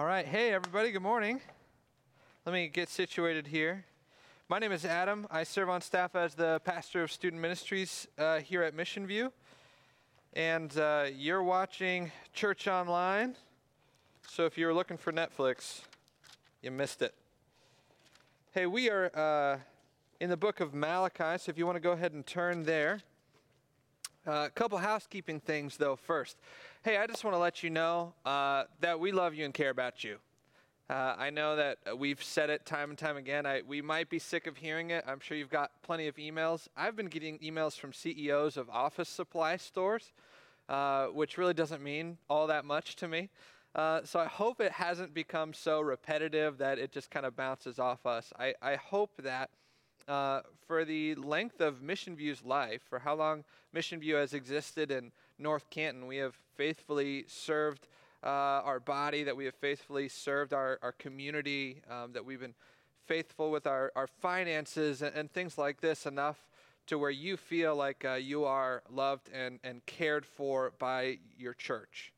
All right. Hey, everybody. Good morning. Let me get situated here. My name is Adam. I serve on staff as the pastor of student ministries uh, here at Mission View. And uh, you're watching Church Online. So if you were looking for Netflix, you missed it. Hey, we are uh, in the book of Malachi. So if you want to go ahead and turn there. Uh, a couple housekeeping things, though, first. Hey, I just want to let you know uh, that we love you and care about you. Uh, I know that we've said it time and time again. I, we might be sick of hearing it. I'm sure you've got plenty of emails. I've been getting emails from CEOs of office supply stores, uh, which really doesn't mean all that much to me. Uh, so I hope it hasn't become so repetitive that it just kind of bounces off us. I, I hope that uh, for the length of Mission View's life, for how long Mission View has existed in North Canton, we have faithfully served uh, our body, that we have faithfully served our, our community, um, that we've been faithful with our, our finances and, and, things like this enough to where you feel like uh, you are loved and, and cared for by your church.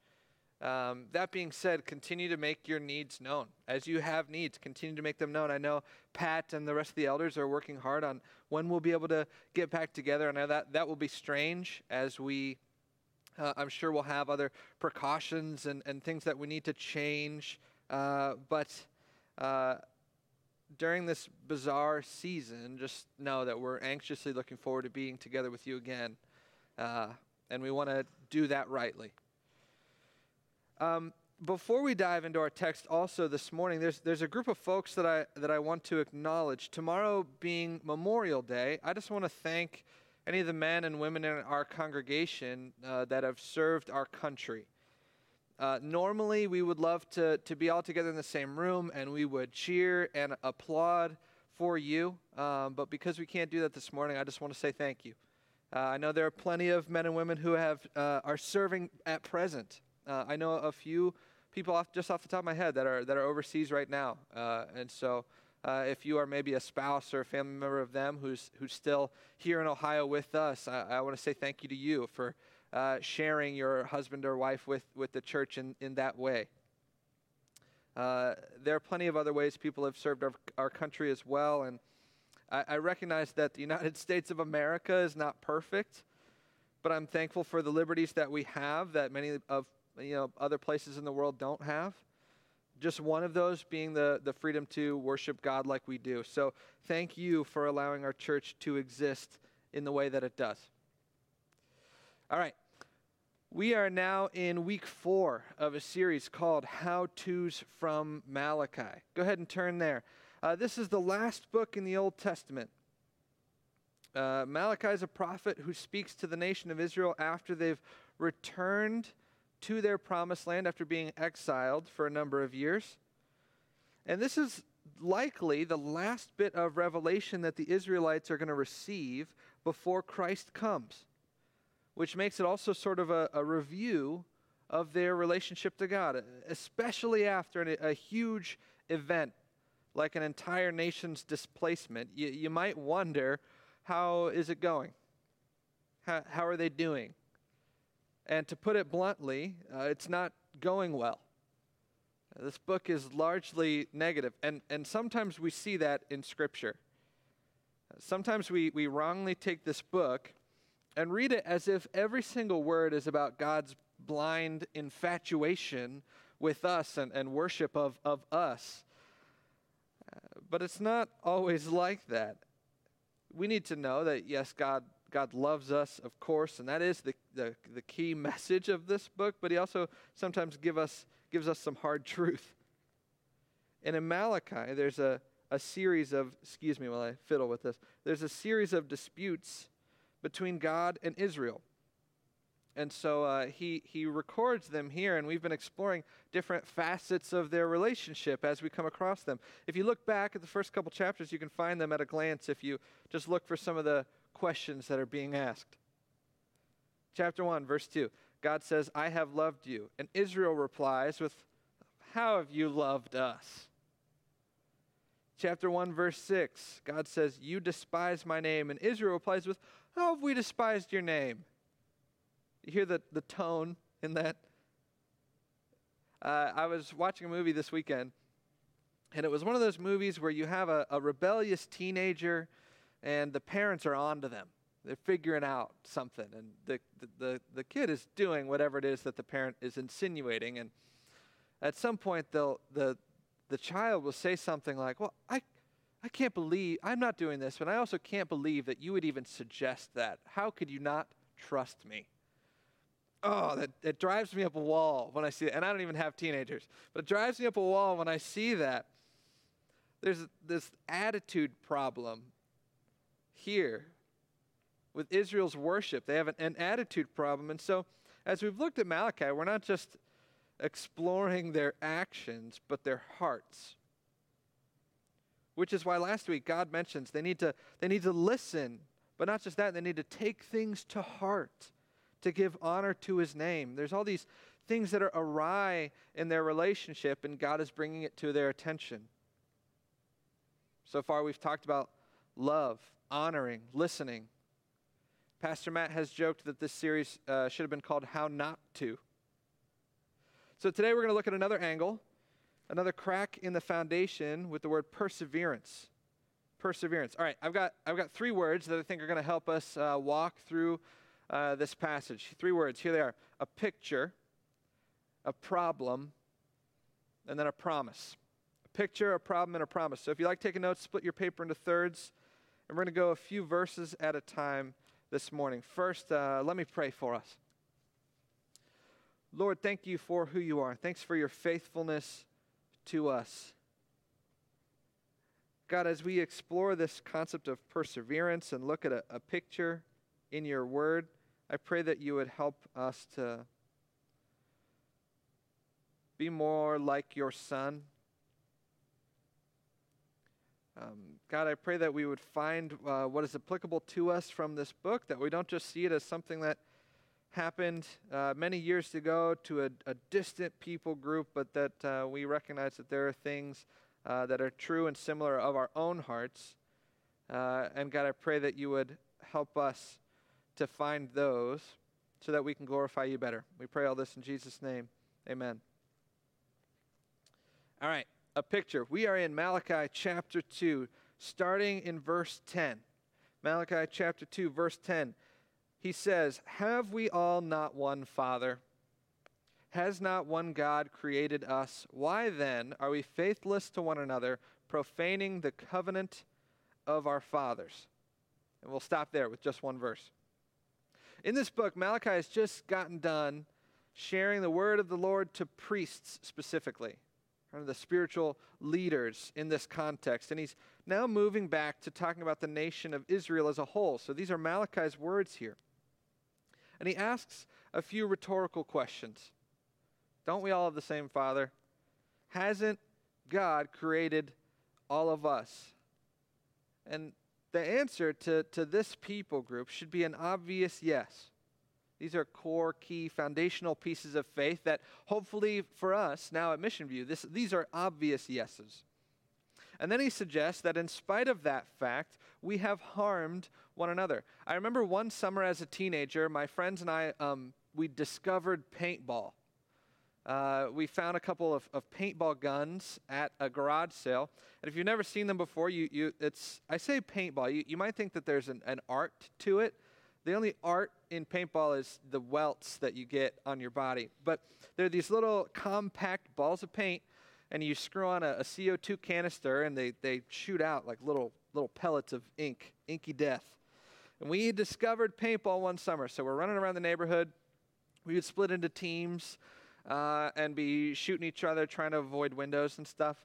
Um, that being said, continue to make your needs known. As you have needs, continue to make them known. I know Pat and the rest of the elders are working hard on when we'll be able to get back together. I know that that will be strange as we, uh, I'm sure we'll have other precautions and, and things that we need to change. Uh, but uh, during this bizarre season, just know that we're anxiously looking forward to being together with you again. Uh, and we want to do that rightly. Um, before we dive into our text, also this morning, there's there's a group of folks that I that I want to acknowledge. Tomorrow being Memorial Day, I just want to thank any of the men and women in our congregation uh, that have served our country. Uh, normally, we would love to to be all together in the same room and we would cheer and applaud for you. Um, but because we can't do that this morning, I just want to say thank you. Uh, I know there are plenty of men and women who have uh, are serving at present uh, I know a few people off, just off the top of my head that are that are overseas right now, uh, and so uh, if you are maybe a spouse or a family member of them who's who's still here in Ohio with us, I, I want to say thank you to you for uh, sharing your husband or wife with with the church in in that way. Uh, there are plenty of other ways people have served our, our country as well, and I, I recognize that the United States of America is not perfect, but I'm thankful for the liberties that we have that many of you know other places in the world don't have. Just one of those being the, the freedom to worship God like we do. So thank you for allowing our church to exist in the way that it does. All right. We are now in week four of a series called How To's from Malachi. Go ahead and turn there. Uh, this is the last book in the Old Testament. Uh, Malachi is a prophet who speaks to the nation of Israel after they've returned to their promised land after being exiled for a number of years. And this is likely the last bit of revelation that the Israelites are going to receive before Christ comes, which makes it also sort of a, a review of their relationship to God, especially after an, a huge event like an entire nation's displacement. You, you might wonder how is it going? How, how are they doing? And to put it bluntly, uh, it's not going well. This book is largely negative, and, and sometimes we see that in Scripture. Sometimes we, we wrongly take this book and read it as if every single word is about God's blind infatuation with us and, and worship of, of us. But it's not always like that. We need to know that, yes, God God loves us, of course, and that is the, the, the key message of this book, but he also sometimes give us, gives us some hard truth. And in Malachi, there's a, a series of, excuse me while I fiddle with this, there's a series of disputes between God and Israel. And so uh, he, he records them here, and we've been exploring different facets of their relationship as we come across them. If you look back at the first couple chapters, you can find them at a glance if you just look for some of the questions that are being asked. Chapter 1, verse 2 God says, I have loved you. And Israel replies with, How have you loved us? Chapter 1, verse 6, God says, You despise my name. And Israel replies with, How have we despised your name? You hear the, the tone in that? Uh, I was watching a movie this weekend, and it was one of those movies where you have a, a rebellious teenager, and the parents are on to them. They're figuring out something, and the, the, the, kid is doing whatever it is that the parent is insinuating. And at some point, they'll, the, the child will say something like, Well, I, I can't believe, I'm not doing this, but I also can't believe that you would even suggest that. How could you not trust me? Oh, that, it drives me up a wall when I see it. And I don't even have teenagers, but it drives me up a wall when I see that. There's this attitude problem here with Israel's worship. They have an, an attitude problem. And so, as we've looked at Malachi, we're not just exploring their actions, but their hearts. Which is why last week God mentions they need to, they need to listen, but not just that, they need to take things to heart to give honor to his name. There's all these things that are awry in their relationship, and God is bringing it to their attention. So far, we've talked about love, honoring, listening. Pastor Matt has joked that this series uh, should have been called How Not to. So today we're going to look at another angle, another crack in the foundation with the word perseverance. Perseverance. All right, I've got, I've got three words that I think are going to help us uh, walk through uh, this passage. Three words. Here they are a picture, a problem, and then a promise. A picture, a problem, and a promise. So if you like taking notes, split your paper into thirds. And we're going to go a few verses at a time this morning. First, uh, let me pray for us. Lord, thank you for who you are. Thanks for your faithfulness to us. God, as we explore this concept of perseverance and look at a, a picture in your word, I pray that you would help us to be more like your son. Um, God, I pray that we would find uh, what is applicable to us from this book, that we don't just see it as something that happened uh, many years ago to a, a, distant people group, but that uh, we recognize that there are things uh, that are true and similar of our own hearts. Uh, and God, I pray that you would help us to find those so that we can glorify you better. We pray all this in Jesus' name. Amen. All right, a picture. We are in Malachi chapter 2, starting in verse 10. Malachi chapter 2, verse 10. He says, Have we all not one Father? Has not one God created us? Why then are we faithless to one another, profaning the covenant of our fathers? And we'll stop there with just one verse. In this book, Malachi has just gotten done sharing the word of the Lord to priests specifically, of the spiritual leaders in this context. And he's now moving back to talking about the nation of Israel as a whole. So these are Malachi's words here. And he asks a few rhetorical questions. Don't we all have the same Father? Hasn't God created all of us? And the answer to, to this people group should be an obvious yes. These are core, key, foundational pieces of faith that hopefully for us now at Mission View, this, these are obvious yeses. And then he suggests that in spite of that fact, we have harmed one another. I remember one summer as a teenager, my friends and I, um, we discovered paintball. Uh, we found a couple of, of paintball guns at a garage sale. And if you've never seen them before, you, you, it's, I say paintball. You, you might think that there's an, an art to it. The only art in paintball is the welts that you get on your body. But they're these little compact balls of paint, and you screw on a, a CO2 canister, and they, they shoot out like little, little pellets of ink, inky death. And we discovered paintball one summer. So we're running around the neighborhood. We would split into teams uh, and be shooting each other, trying to avoid windows and stuff.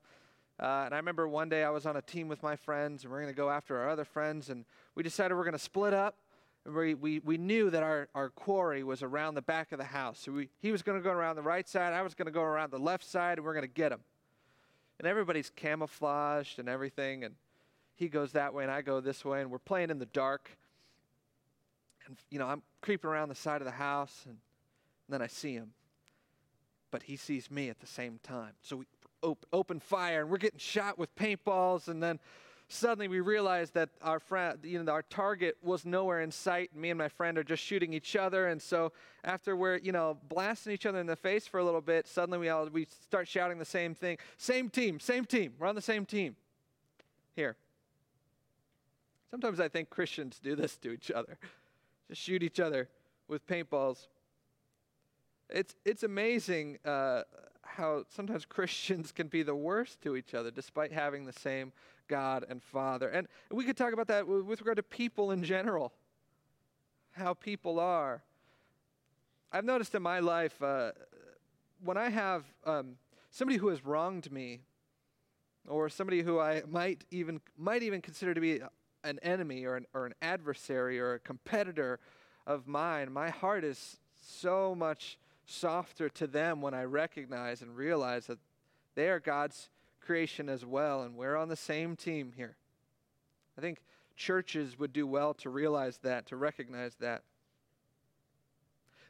Uh, and I remember one day I was on a team with my friends, and we are going to go after our other friends, and we decided we are going to split up. We, we, we knew that our, our quarry was around the back of the house. So we, he was going to go around the right side, I was going to go around the left side, and we're going to get him. And everybody's camouflaged and everything, and he goes that way, and I go this way, and we're playing in the dark. And, you know, I'm creeping around the side of the house, and, and then I see him but he sees me at the same time. So we op- open fire and we're getting shot with paintballs. And then suddenly we realize that our friend, you know, our target was nowhere in sight. Me and my friend are just shooting each other. And so after we're, you know, blasting each other in the face for a little bit, suddenly we all we start shouting the same thing. Same team, same team. We're on the same team. Here. Sometimes I think Christians do this to each other. Just shoot each other with paintballs. It's it's amazing uh, how sometimes Christians can be the worst to each other despite having the same God and Father. And we could talk about that with regard to people in general, how people are. I've noticed in my life uh, when I have um, somebody who has wronged me, or somebody who I might even might even consider to be an enemy or an, or an adversary or a competitor of mine, my heart is so much softer to them when I recognize and realize that they are God's creation as well, and we're on the same team here. I think churches would do well to realize that, to recognize that.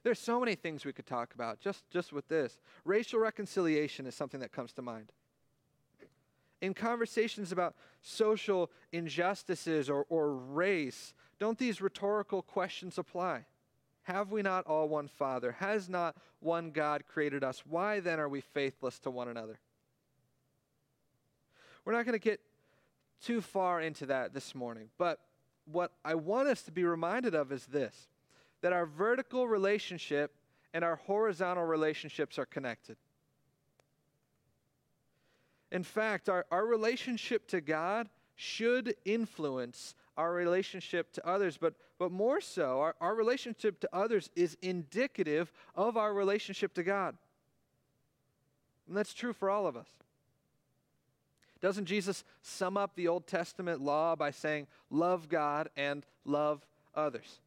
There's so many things we could talk about just, just with this. Racial reconciliation is something that comes to mind. In conversations about social injustices or, or race, don't these rhetorical questions apply? Have we not all one Father? Has not one God created us? Why then are we faithless to one another? We're not going to get too far into that this morning, but what I want us to be reminded of is this that our vertical relationship and our horizontal relationships are connected. In fact, our, our relationship to God should influence our relationship to others, but, but more so, our, our relationship to others is indicative of our relationship to God. And that's true for all of us. Doesn't Jesus sum up the Old Testament law by saying, love God and love others?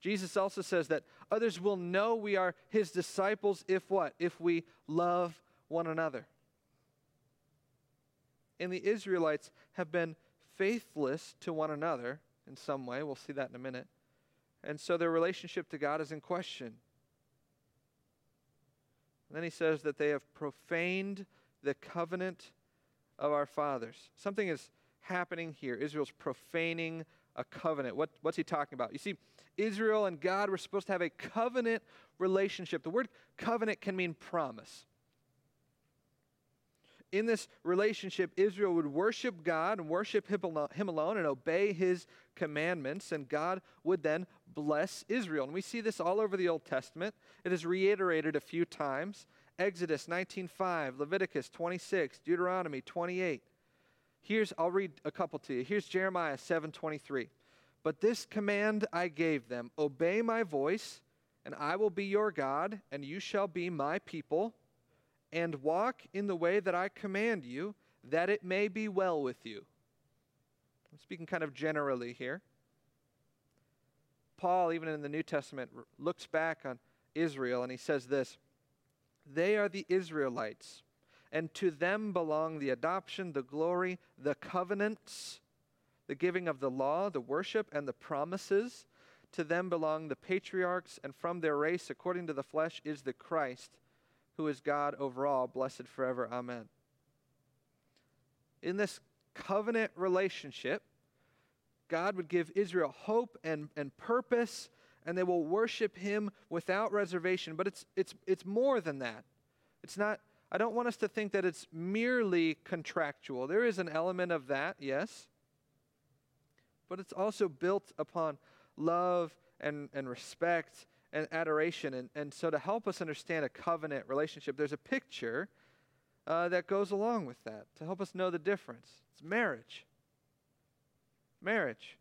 Jesus also says that others will know we are his disciples if what? If we love one another. And the Israelites have been faithless to one another in some way. We'll see that in a minute. And so their relationship to God is in question. And then he says that they have profaned the covenant of our fathers. Something is happening here. Israel's profaning a covenant. What, what's he talking about? You see, Israel and God were supposed to have a covenant relationship. The word covenant can mean promise. In this relationship, Israel would worship God and worship Him alone and obey His commandments, and God would then bless Israel. And we see this all over the Old Testament. It is reiterated a few times. Exodus 19:5, Leviticus 26, Deuteronomy 28. Here's I'll read a couple to you. Here's Jeremiah 7:23. But this command I gave them, obey my voice, and I will be your God, and you shall be my people, and walk in the way that I command you, that it may be well with you. I'm speaking kind of generally here. Paul, even in the New Testament, looks back on Israel and he says this they are the Israelites, and to them belong the adoption, the glory, the covenants, the giving of the law, the worship, and the promises. To them belong the patriarchs, and from their race, according to the flesh, is the Christ, who is God over all, blessed forever. Amen. In this covenant relationship, God would give Israel hope and, and purpose and they will worship him without reservation. But it's, it's, it's more than that. It's not, I don't want us to think that it's merely contractual. There is an element of that, yes. But it's also built upon love and, and respect and adoration. And, and so, to help us understand a covenant relationship, there's a picture uh, that goes along with that to help us know the difference. It's marriage. Marriage.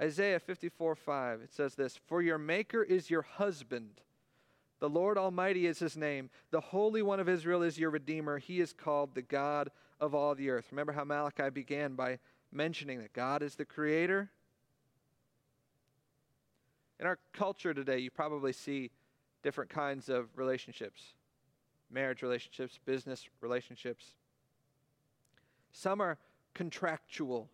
Isaiah 54 5, it says this For your Maker is your husband. The Lord Almighty is his name. The Holy One of Israel is your Redeemer. He is called the God of all the earth. Remember how Malachi began by mentioning that God is the creator? In our culture today, you probably see different kinds of relationships marriage relationships, business relationships. Some are contractual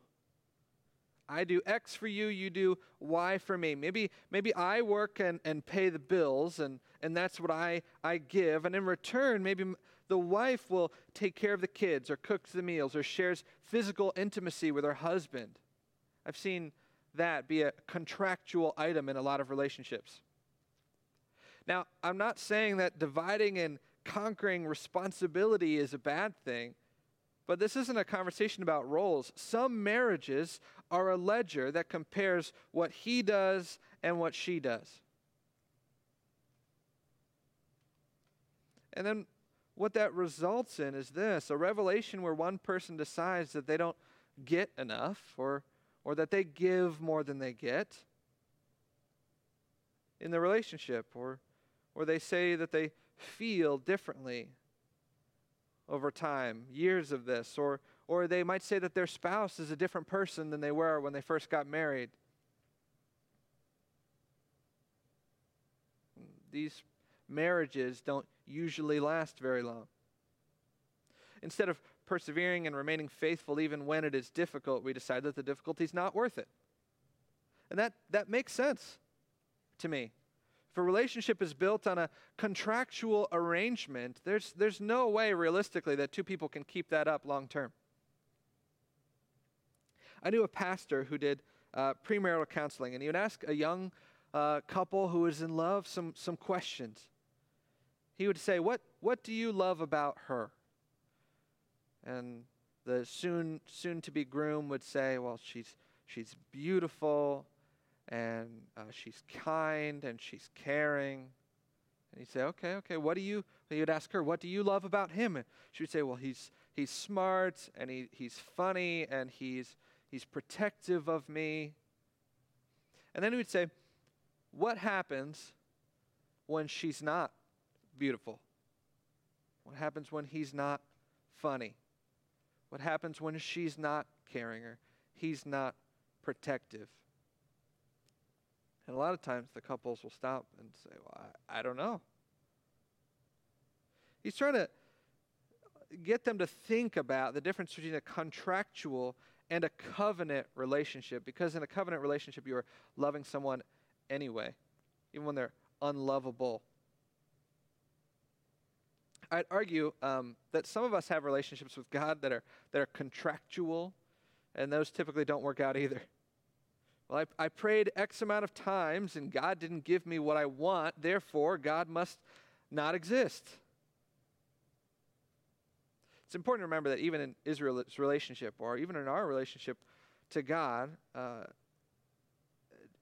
I do X for you, you do Y for me. Maybe, maybe I work and, and pay the bills, and, and that's what I, I give. And in return, maybe the wife will take care of the kids, or cooks the meals, or shares physical intimacy with her husband. I've seen that be a contractual item in a lot of relationships. Now, I'm not saying that dividing and conquering responsibility is a bad thing. But this isn't a conversation about roles. Some marriages are a ledger that compares what he does and what she does. And then what that results in is this a revelation where one person decides that they don't get enough or, or that they give more than they get in the relationship, or, or they say that they feel differently over time, years of this, or, or they might say that their spouse is a different person than they were when they first got married. These marriages don't usually last very long. Instead of persevering and remaining faithful even when it is difficult, we decide that the difficulty is not worth it. And that, that makes sense to me. If a relationship is built on a contractual arrangement, there's, there's no way realistically that two people can keep that up long term. I knew a pastor who did uh, premarital counseling, and he would ask a young uh, couple was in love some, some questions. He would say, what, what do you love about her? And the soon, soon to be groom would say, Well, she's, she's beautiful and uh, she's kind and she's caring. And he'd say, okay, okay, what do you, he would ask her, what do you love about him? And she would say, well, he's, he's smart and he, he's funny and he's, he's protective of me. And then he would say, what happens when she's not beautiful? What happens when he's not funny? What happens when she's not caring or he's not protective? And a lot of times the couples will stop and say, Well, I, I don't know. He's trying to get them to think about the difference between a contractual and a covenant relationship because in a covenant relationship you are loving someone anyway even when they're unlovable i'd argue um, that some of us have relationships with god that are that are contractual and those typically don't work out either well, I, I prayed X amount of times and God didn't give me what I want, therefore, God must not exist. It's important to remember that even in Israel's relationship, or even in our relationship to God, uh,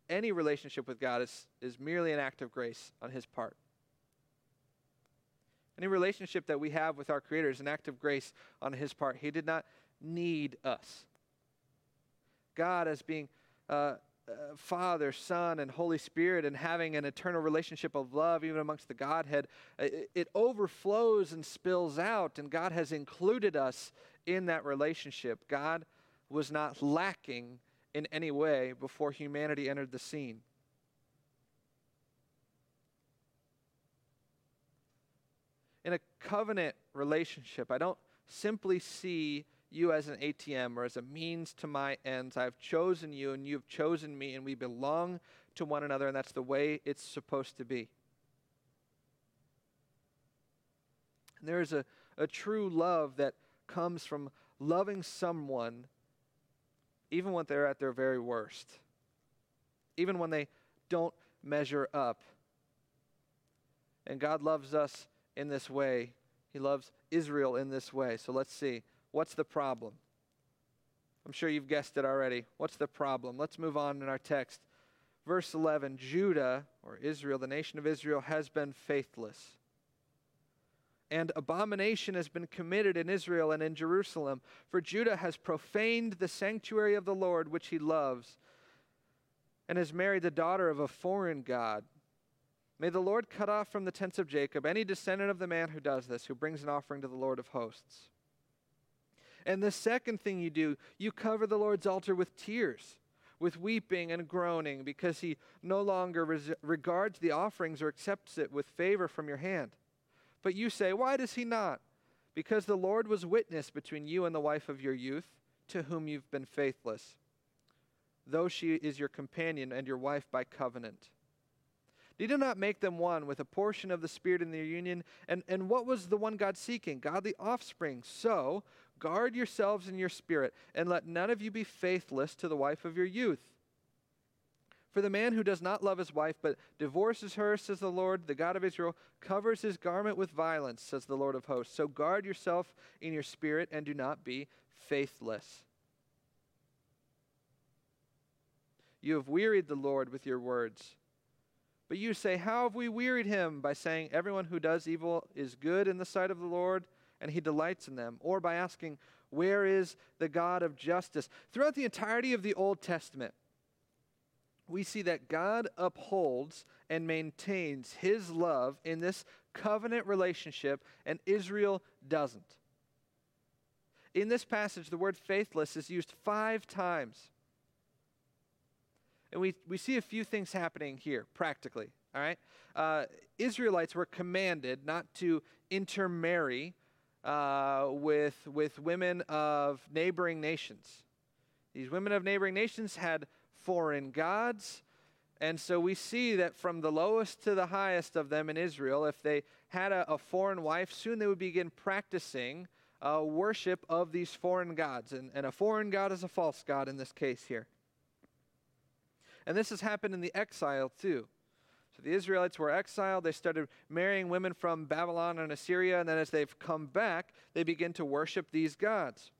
any relationship with God is, is merely an act of grace on His part. Any relationship that we have with our Creator is an act of grace on His part. He did not need us. God, as being uh, uh, Father, Son, and Holy Spirit, and having an eternal relationship of love, even amongst the Godhead, uh, it, it overflows and spills out, and God has included us in that relationship. God was not lacking in any way before humanity entered the scene. In a covenant relationship, I don't simply see you as an ATM or as a means to my ends. I've chosen you and you've chosen me, and we belong to one another, and that's the way it's supposed to be. And there is a, a true love that comes from loving someone even when they're at their very worst, even when they don't measure up. And God loves us in this way. He loves Israel in this way. So let's see. What's the problem? I'm sure you've guessed it already. What's the problem? Let's move on in our text. Verse 11 Judah, or Israel, the nation of Israel, has been faithless. And abomination has been committed in Israel and in Jerusalem. For Judah has profaned the sanctuary of the Lord, which he loves, and has married the daughter of a foreign God. May the Lord cut off from the tents of Jacob any descendant of the man who does this, who brings an offering to the Lord of hosts. And the second thing you do, you cover the Lord's altar with tears, with weeping and groaning, because he no longer res- regards the offerings or accepts it with favor from your hand. But you say, Why does he not? Because the Lord was witness between you and the wife of your youth, to whom you've been faithless. though she is your companion and your wife by covenant. Did he not make them one with a portion of the Spirit in their union? And, and what was the one God seeking? Godly offspring. So guard yourselves in your spirit, and let none of you be faithless to the wife of your youth. For the man who does not love his wife, but divorces her, says the Lord, the God of Israel, covers his garment with violence, says the Lord of hosts. So guard yourself in your spirit, and do not be faithless. You have wearied the Lord with your words. But you say, How have we wearied him? By saying, Everyone who does evil is good in the sight of the Lord, and he delights in them. Or by asking, Where is the God of justice? Throughout the entirety of the Old Testament, we see that God upholds and maintains his love in this covenant relationship, and Israel doesn't. In this passage, the word faithless is used five times. And we, we see a few things happening here, practically. All right? Uh, Israelites were commanded not to intermarry uh, with, with women of neighboring nations. These women of neighboring nations had foreign gods. And so we see that from the lowest to the highest of them in Israel, if they had a, a foreign wife, soon they would begin practicing uh, worship of these foreign gods. And, and a foreign god is a false god in this case here. And this has happened in the exile too. So the Israelites were exiled. They started marrying women from Babylon and Assyria. And then as they've come back, they begin to worship these gods.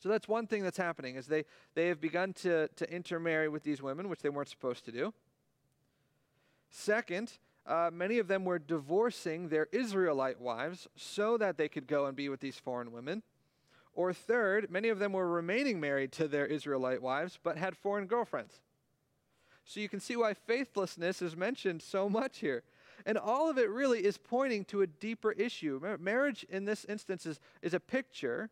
So that's one thing that's happening is they, they have begun to, to intermarry with these women, which they weren't supposed to do. Second, uh, many of them were divorcing their Israelite wives so that they could go and be with these foreign women. Or third, many of them were remaining married to their Israelite wives but had foreign girlfriends. So you can see why faithlessness is mentioned so much here. And all of it really is pointing to a deeper issue. Marriage in this instance is, is a picture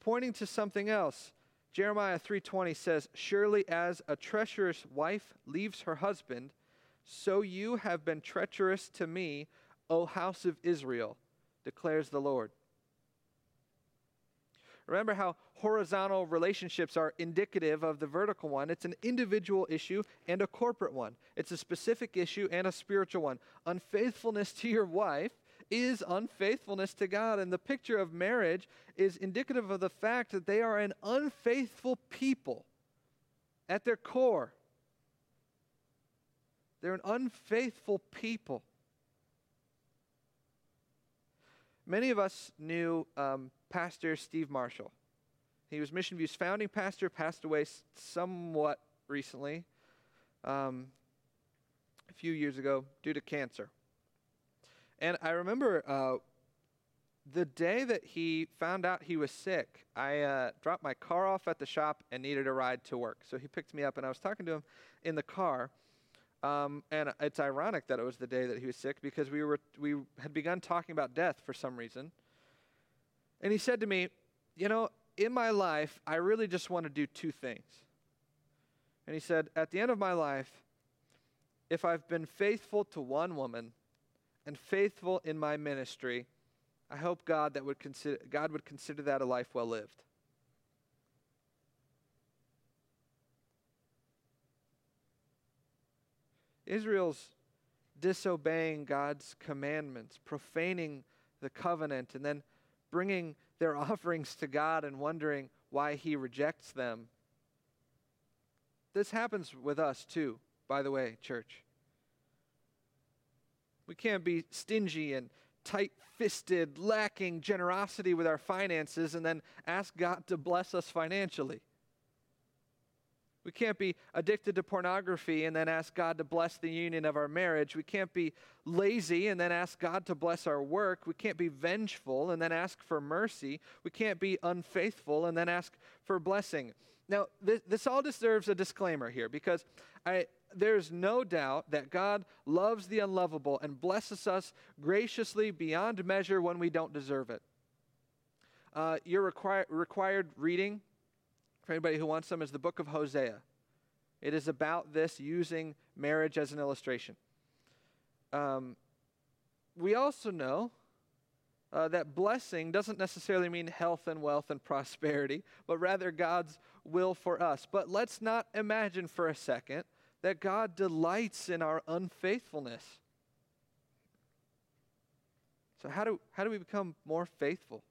pointing to something else. Jeremiah 3:20 says, "Surely as a treacherous wife leaves her husband, so you have been treacherous to me, O house of Israel," declares the Lord. Remember how horizontal relationships are indicative of the vertical one. It's an individual issue and a corporate one. It's a specific issue and a spiritual one. Unfaithfulness to your wife is unfaithfulness to God. And the picture of marriage is indicative of the fact that they are an unfaithful people at their core. They're an unfaithful people. Many of us knew um, Pastor Steve Marshall. He was Mission View's founding pastor, passed away somewhat recently, um, a few years ago, due to cancer. And I remember uh, the day that he found out he was sick, I uh, dropped my car off at the shop and needed a ride to work. So he picked me up, and I was talking to him in the car. Um, and it's ironic that it was the day that he was sick because we were we had begun talking about death for some reason. And he said to me, "You know, in my life, I really just want to do two things." And he said, "At the end of my life, if I've been faithful to one woman and faithful in my ministry, I hope God that would consider God would consider that a life well lived." Israel's disobeying God's commandments, profaning the covenant, and then bringing their offerings to God and wondering why He rejects them. This happens with us too, by the way, church. We can't be stingy and tight fisted, lacking generosity with our finances, and then ask God to bless us financially. We can't be addicted to pornography and then ask God to bless the union of our marriage. We can't be lazy and then ask God to bless our work. We can't be vengeful and then ask for mercy. We can't be unfaithful and then ask for blessing. Now, this, this all deserves a disclaimer here because I, there's no doubt that God loves the unlovable and blesses us graciously beyond measure when we don't deserve it. Uh, your requir- required reading for anybody who wants them, is the book of Hosea. It is about this using marriage as an illustration. Um, we also know uh, that blessing doesn't necessarily mean health and wealth and prosperity, but rather God's will for us. But let's not imagine for a second that God delights in our unfaithfulness. So, how do, how do we become more faithful?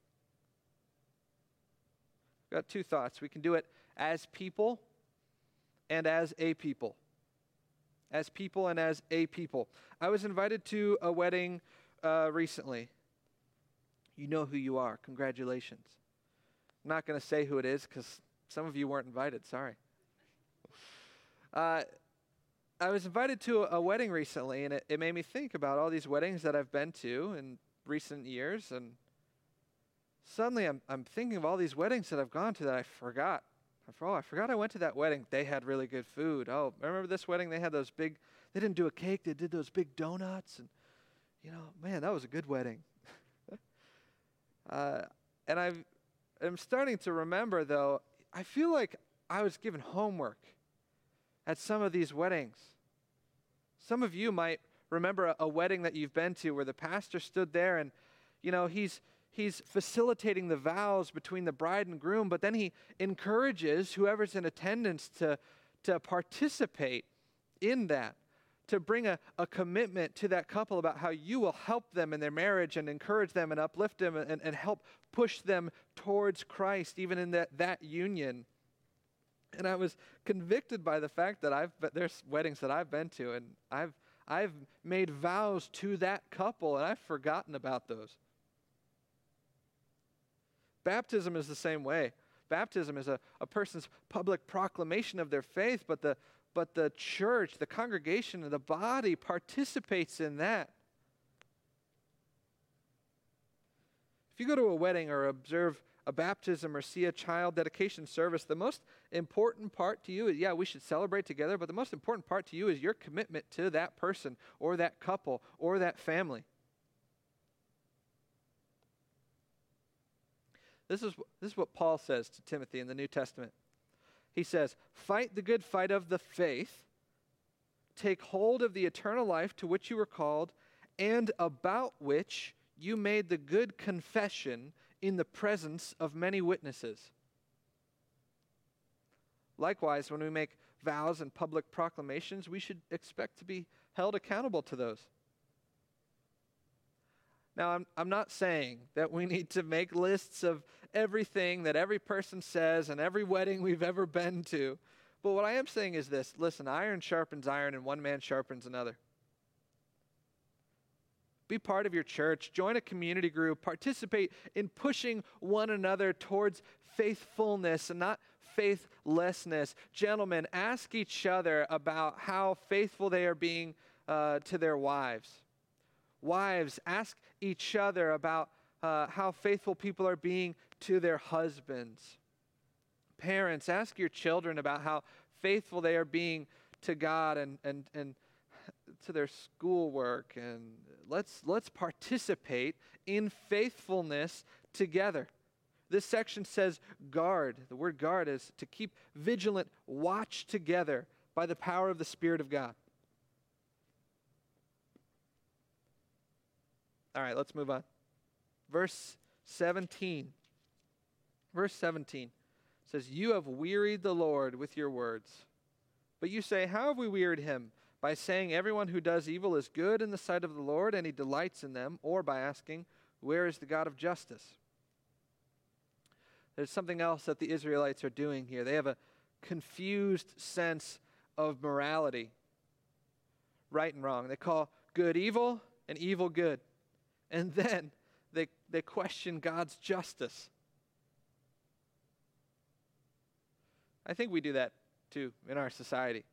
Got two thoughts. We can do it as people and as a people. As people and as a people. I was invited to a wedding uh, recently. You know who you are. Congratulations. I'm not going to say who it is because some of you weren't invited. Sorry. Uh, I was invited to a, a wedding recently, and it, it, made me think about all these weddings that I've been to in recent years. And suddenly I'm, I'm thinking of all these weddings that I've gone to that I forgot. Oh, I forgot I went to that wedding. They had really good food. Oh, remember this wedding? They had those big, they didn't do a cake, they did those big donuts. And, you know, man, that was a good wedding. uh, and i I'm starting to remember, though, I feel like I was given homework at some of these weddings. Some of you might remember a, a wedding that you've been to where the pastor stood there and, you know, he's he's facilitating the vows between the bride and groom, but then he encourages whoever's in attendance to, to participate in that, to bring a, a commitment to that couple about how you will help them in their marriage and encourage them and uplift them and, and help push them towards Christ, even in that, that union. And I was convicted by the fact that I've there's weddings that I've been to, and I've I've made vows to that couple, and I've forgotten about those. Baptism is the same way. Baptism is a, a person's public proclamation of their faith, but the, but the church, the congregation, and the body participates in that. If you go to a wedding or observe a baptism or see a child dedication service, the most important part to you is yeah, we should celebrate together, but the most important part to you is your commitment to that person or that couple or that family. This is, this is what Paul says to Timothy in the New Testament. He says, Fight the good fight of the faith, take hold of the eternal life to which you were called, and about which you made the good confession in the presence of many witnesses. Likewise, when we make vows and public proclamations, we should expect to be held accountable to those. Now, I'm, I'm not saying that we need to make lists of everything that every person says and every wedding we've ever been to. But what I am saying is this listen, iron sharpens iron, and one man sharpens another. Be part of your church, join a community group, participate in pushing one another towards faithfulness and not faithlessness. Gentlemen, ask each other about how faithful they are being uh, to their wives. Wives, ask each other about uh, how faithful people are being to their husbands. Parents, ask your children about how faithful they are being to God and, and, and to their schoolwork. And let's, let's participate in faithfulness together. This section says guard. The word guard is to keep vigilant watch together by the power of the Spirit of God. All right, let's move on. Verse 17. Verse 17 says, You have wearied the Lord with your words. But you say, How have we wearied him? By saying, Everyone who does evil is good in the sight of the Lord, and he delights in them, or by asking, Where is the God of justice? There's something else that the Israelites are doing here. They have a confused sense of morality, right and wrong. They call good evil and evil good and then they, they question God's justice. I think we do that too in our society.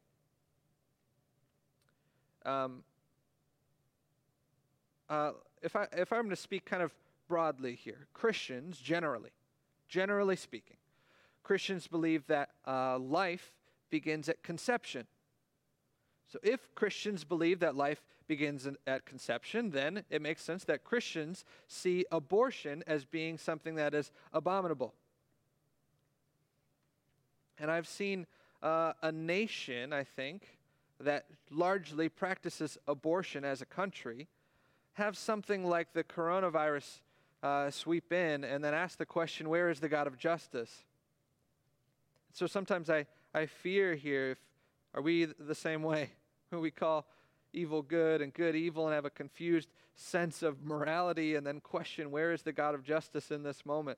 Um, uh, if, I, if I'm going to speak kind of broadly here, Christians generally, generally speaking, Christians believe that uh, life begins at conception. So if Christians believe that life begins in, at conception, then it makes sense that Christians see abortion as being something that is abominable. And I've seen uh, a nation, I think, that largely practices abortion as a country have something like the coronavirus uh, sweep in and then ask the question, where is the God of justice? So sometimes I, I fear here, if, are we the same way? Who we call evil good and good evil and have a confused sense of morality and then question, where is the God of justice in this moment?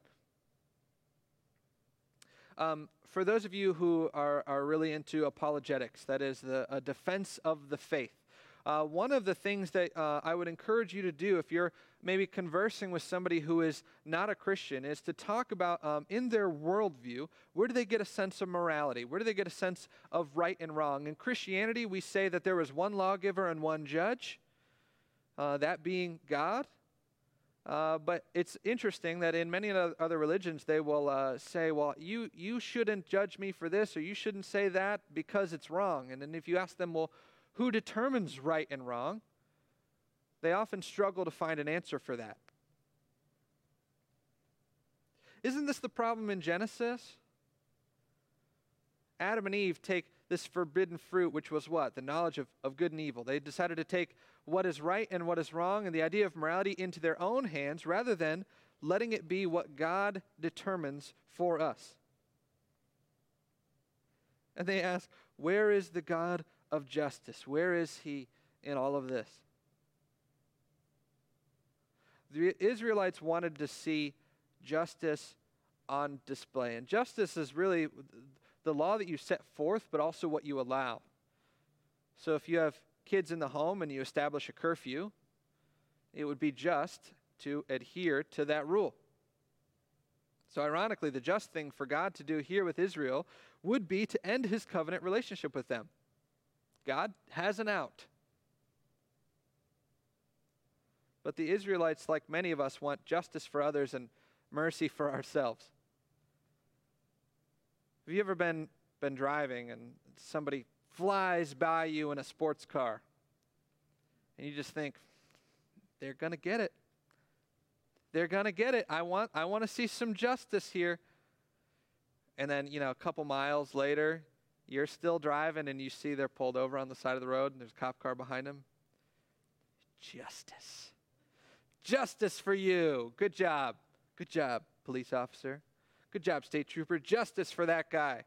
Um, for those of you who are, are really into apologetics, that is the a defense of the faith, uh, one of the things that uh, I would encourage you to do if you're maybe conversing with somebody who is not a Christian is to talk about um, in their worldview, where do they get a sense of morality? Where do they get a sense of right and wrong? In Christianity, we say that there was one lawgiver and one judge, uh, that being God. Uh, but it's interesting that in many other religions, they will uh, say, well, you, you shouldn't judge me for this, or you shouldn't say that because it's wrong. And then if you ask them, well, who determines right and wrong? They often struggle to find an answer for that. Isn't this the problem in Genesis? Adam and Eve take this forbidden fruit, which was what? The knowledge of, of good and evil. They decided to take what is right and what is wrong and the idea of morality into their own hands rather than letting it be what God determines for us. And they ask, Where is the God of justice? Where is he in all of this? The Israelites wanted to see justice on display. And justice is really the law that you set forth, but also what you allow. So if you have kids in the home and you establish a curfew, it would be just to adhere to that rule. So, ironically, the just thing for God to do here with Israel would be to end his covenant relationship with them. God has an out. But the Israelites, like many of us, want justice for others and mercy for ourselves. Have you ever been, been driving and somebody flies by you in a sports car? And you just think, they're going to get it. They're going to get it. I want, I want to see some justice here. And then, you know, a couple miles later, you're still driving and you see they're pulled over on the side of the road and there's a cop car behind them. Justice. Justice for you. Good job. Good job, police officer. Good job, state trooper. Justice for that guy.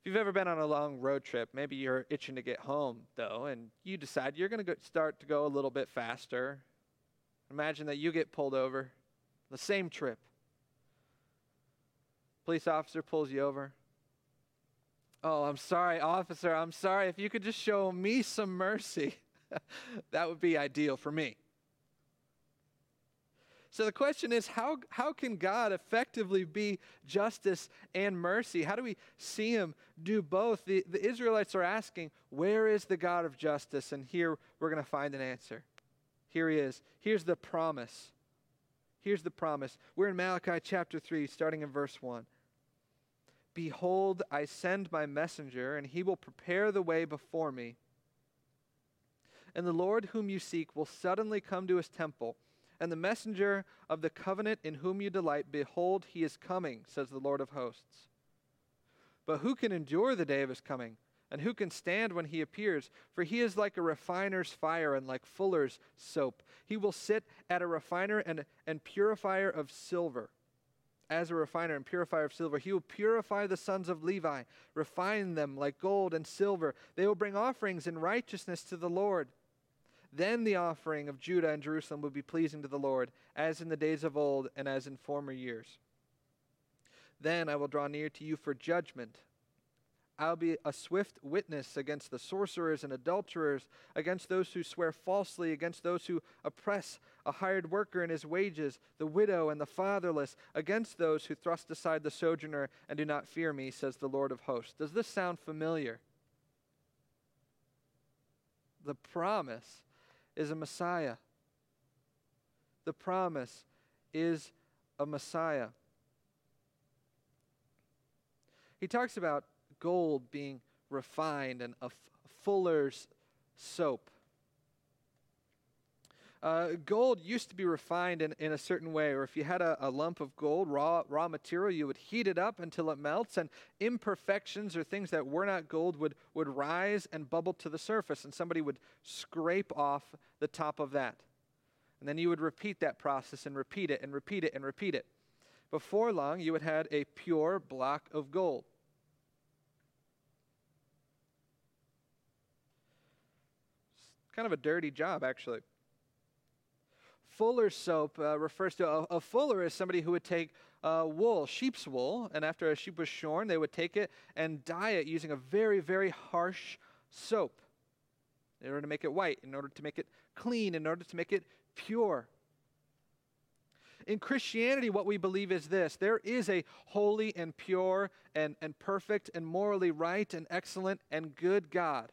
If you've ever been on a long road trip, maybe you're itching to get home, though, and you decide you're going to start to go a little bit faster. Imagine that you get pulled over the same trip. Police officer pulls you over. Oh, I'm sorry, officer. I'm sorry. If you could just show me some mercy, that would be ideal for me. So the question is how, how can God effectively be justice and mercy? How do we see him do both? The, the Israelites are asking, Where is the God of justice? And here we're going to find an answer. Here he is. Here's the promise. Here's the promise. We're in Malachi chapter 3, starting in verse 1. Behold, I send my messenger, and he will prepare the way before me. And the Lord whom you seek will suddenly come to his temple. And the messenger of the covenant in whom you delight, behold, he is coming, says the Lord of hosts. But who can endure the day of his coming? And who can stand when he appears? For he is like a refiner's fire and like fuller's soap. He will sit at a refiner and, and purifier of silver as a refiner and purifier of silver. He will purify the sons of Levi, refine them like gold and silver. They will bring offerings in righteousness to the Lord. Then the offering of Judah and Jerusalem will be pleasing to the Lord, as in the days of old and as in former years. Then I will draw near to you for judgment. I'll be a swift witness against the sorcerers and adulterers, against those who swear falsely, against those who oppress a hired worker in his wages, the widow and the fatherless, against those who thrust aside the sojourner and do not fear me, says the Lord of hosts. Does this sound familiar? The promise is a Messiah. The promise is a Messiah. He talks about gold being refined and a fuller's soap. Uh, gold used to be refined in, in a certain way, or if you had a, a, lump of gold, raw, raw material, you would heat it up until it melts, and imperfections or things that were not gold would, would rise and bubble to the surface, and somebody would scrape off the top of that. And then you would repeat that process and repeat it and repeat it and repeat it. Before long, you would have a pure block of gold. Kind of a dirty job, actually. Fuller's soap uh, refers to a, a, fuller as somebody who would take uh, wool, sheep's wool, and after a sheep was shorn, they would take it and dye it using a very, very harsh soap in order to make it white, in order to make it clean, in order to make it pure. In Christianity, what we believe is this there is a holy and pure and, and perfect and morally right and excellent and good God.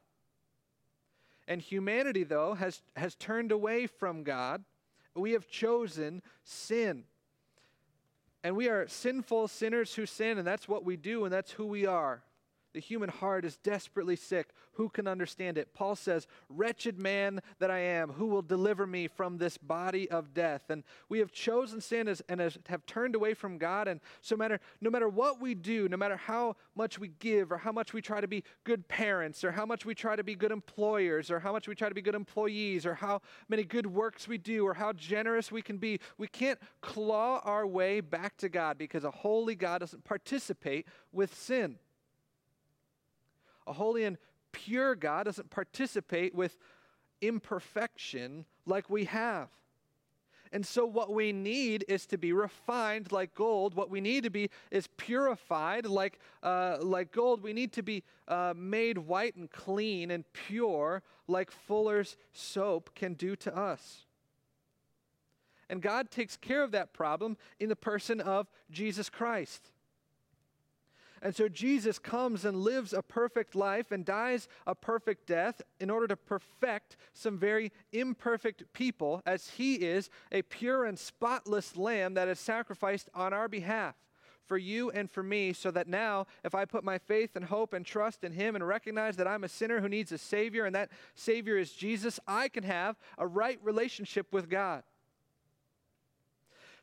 And humanity, though, has, has turned away from God we have chosen sin. And we are sinful sinners who sin, and that's what we do, and that's who we are. The human heart is desperately sick. Who can understand it? Paul says, Wretched man that I am, who will deliver me from this body of death? And we have chosen sin as, and as, have turned away from God. And so matter, no matter what we do, no matter how much we give, or how much we try to be good parents, or how much we try to be good employers, or how much we try to be good employees, or how many good works we do, or how generous we can be, we can't claw our way back to God because a holy God doesn't participate with sin. A holy and pure God doesn't participate with imperfection like we have. And so, what we need is to be refined like gold. What we need to be is purified like, uh, like gold. We need to be uh, made white and clean and pure like Fuller's soap can do to us. And God takes care of that problem in the person of Jesus Christ. And so Jesus comes and lives a perfect life and dies a perfect death in order to perfect some very imperfect people, as he is a pure and spotless lamb that is sacrificed on our behalf for you and for me, so that now, if I put my faith and hope and trust in Him and recognize that I'm a sinner who needs a Savior, and that Savior is Jesus, I can have a right relationship with God.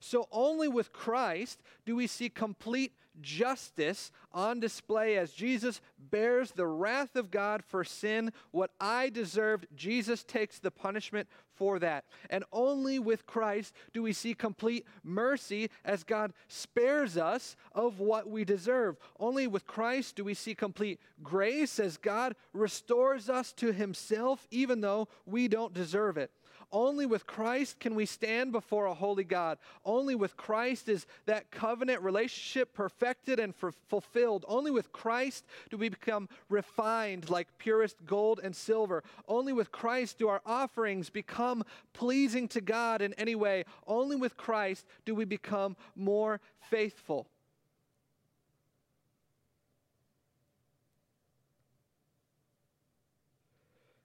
So, only with Christ do we see complete justice on display as Jesus bears the wrath of God for sin. What I deserved, Jesus takes the punishment for that. And only with Christ do we see complete mercy as God spares us of what we deserve. Only with Christ do we see complete grace as God restores us to Himself even though we don't deserve it. Only with Christ can we stand before a holy God. Only with Christ is that covenant relationship perfected and for fulfilled. Only with Christ do we become refined like purest gold and silver. Only with Christ do our offerings become pleasing to God in any way. Only with Christ do we become more faithful.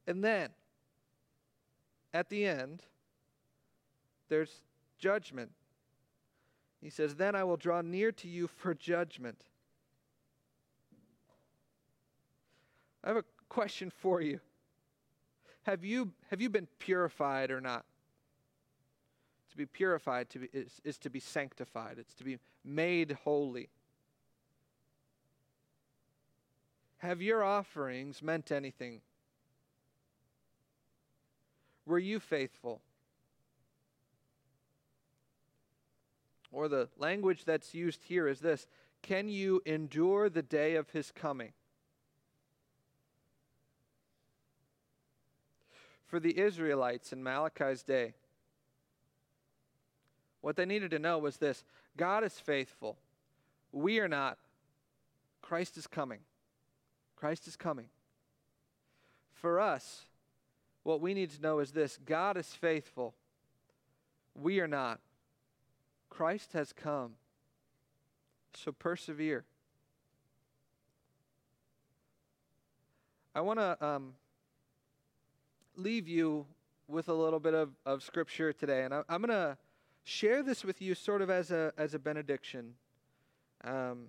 And then, at the end, there's judgment. He says, Then I will draw near to you for judgment. I have a question for you. Have you, have you been purified or not? To be purified to be, is, is to be sanctified, it's to be made holy. Have your offerings meant anything were you faithful? Or the language that's used here is this Can you endure the day of his coming? For the Israelites in Malachi's day, what they needed to know was this God is faithful. We are not. Christ is coming. Christ is coming. For us, what we need to know is this God is faithful. We are not. Christ has come. So persevere. I want to um, leave you with a little bit of, of scripture today. And I, am going to share this with you sort of as a, as a benediction. Um,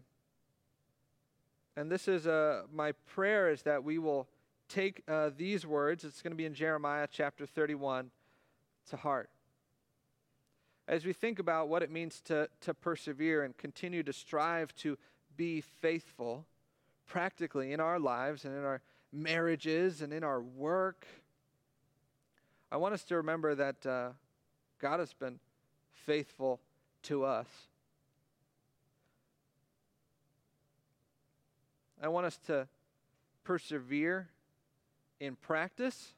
and this is a, my prayer is that we will take uh, these words, it's going to be in Jeremiah chapter 31, to heart. As we think about what it means to, to persevere and continue to strive to be faithful practically in our lives and in our marriages and in our work, I want us to remember that uh, God has been faithful to us. I want us to persevere in practice,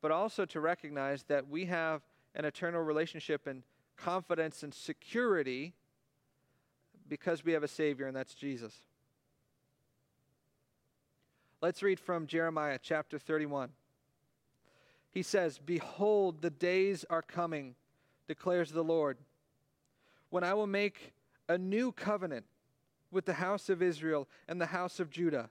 but also to recognize that we have an eternal relationship and confidence and security because we have a Savior, and that's Jesus. Let's read from Jeremiah chapter 31. He says, Behold, the days are coming, declares the Lord, when I will make a new covenant with the house of Israel and the house of Judah.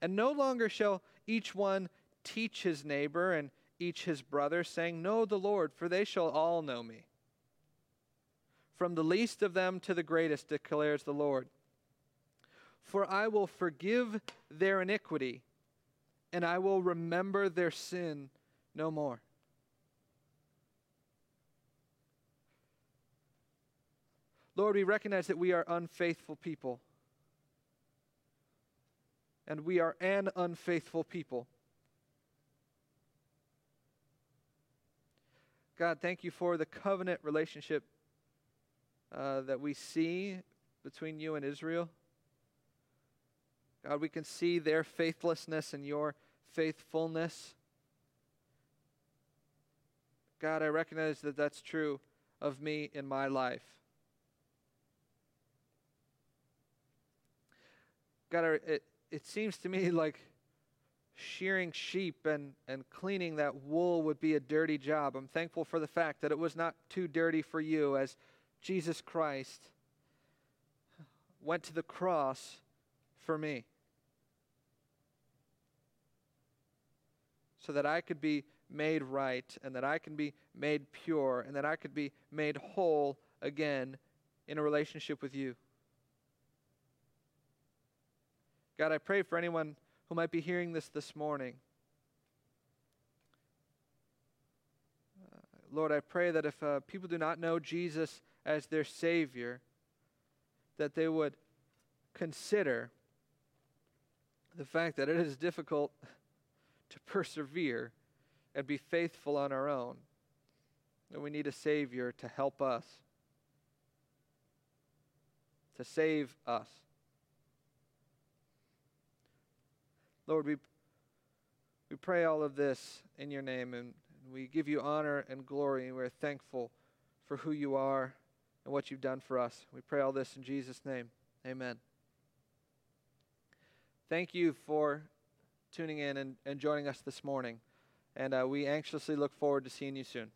And no longer shall each one teach his neighbor and each his brother, saying, Know the Lord, for they shall all know me. From the least of them to the greatest, declares the Lord. For I will forgive their iniquity, and I will remember their sin no more. Lord, we recognize that we are unfaithful people. And we are an unfaithful people. God, thank you for the covenant relationship uh, that we see between you and Israel. God, we can see their faithlessness and your faithfulness. God, I recognize that that's true of me in my life. God, it, it seems to me like shearing sheep and, and cleaning that wool would be a dirty job. I'm thankful for the fact that it was not too dirty for you as Jesus Christ went to the cross for me. So that I could be made right and that I can be made pure and that I could be made whole again in a relationship with you. God, I pray for anyone who might be hearing this this morning. Uh, Lord, I pray that if uh, people do not know Jesus as their Savior, that they would consider the fact that it is difficult to persevere and be faithful on our own. And we need a Savior to help us, to save us. Lord, we, we pray all of this in your name, and, we give you honor and glory, and we're thankful for who you are and what you've done for us. We pray all this in Jesus' name. Amen. Thank you for tuning in and, and joining us this morning, and uh, we anxiously look forward to seeing you soon.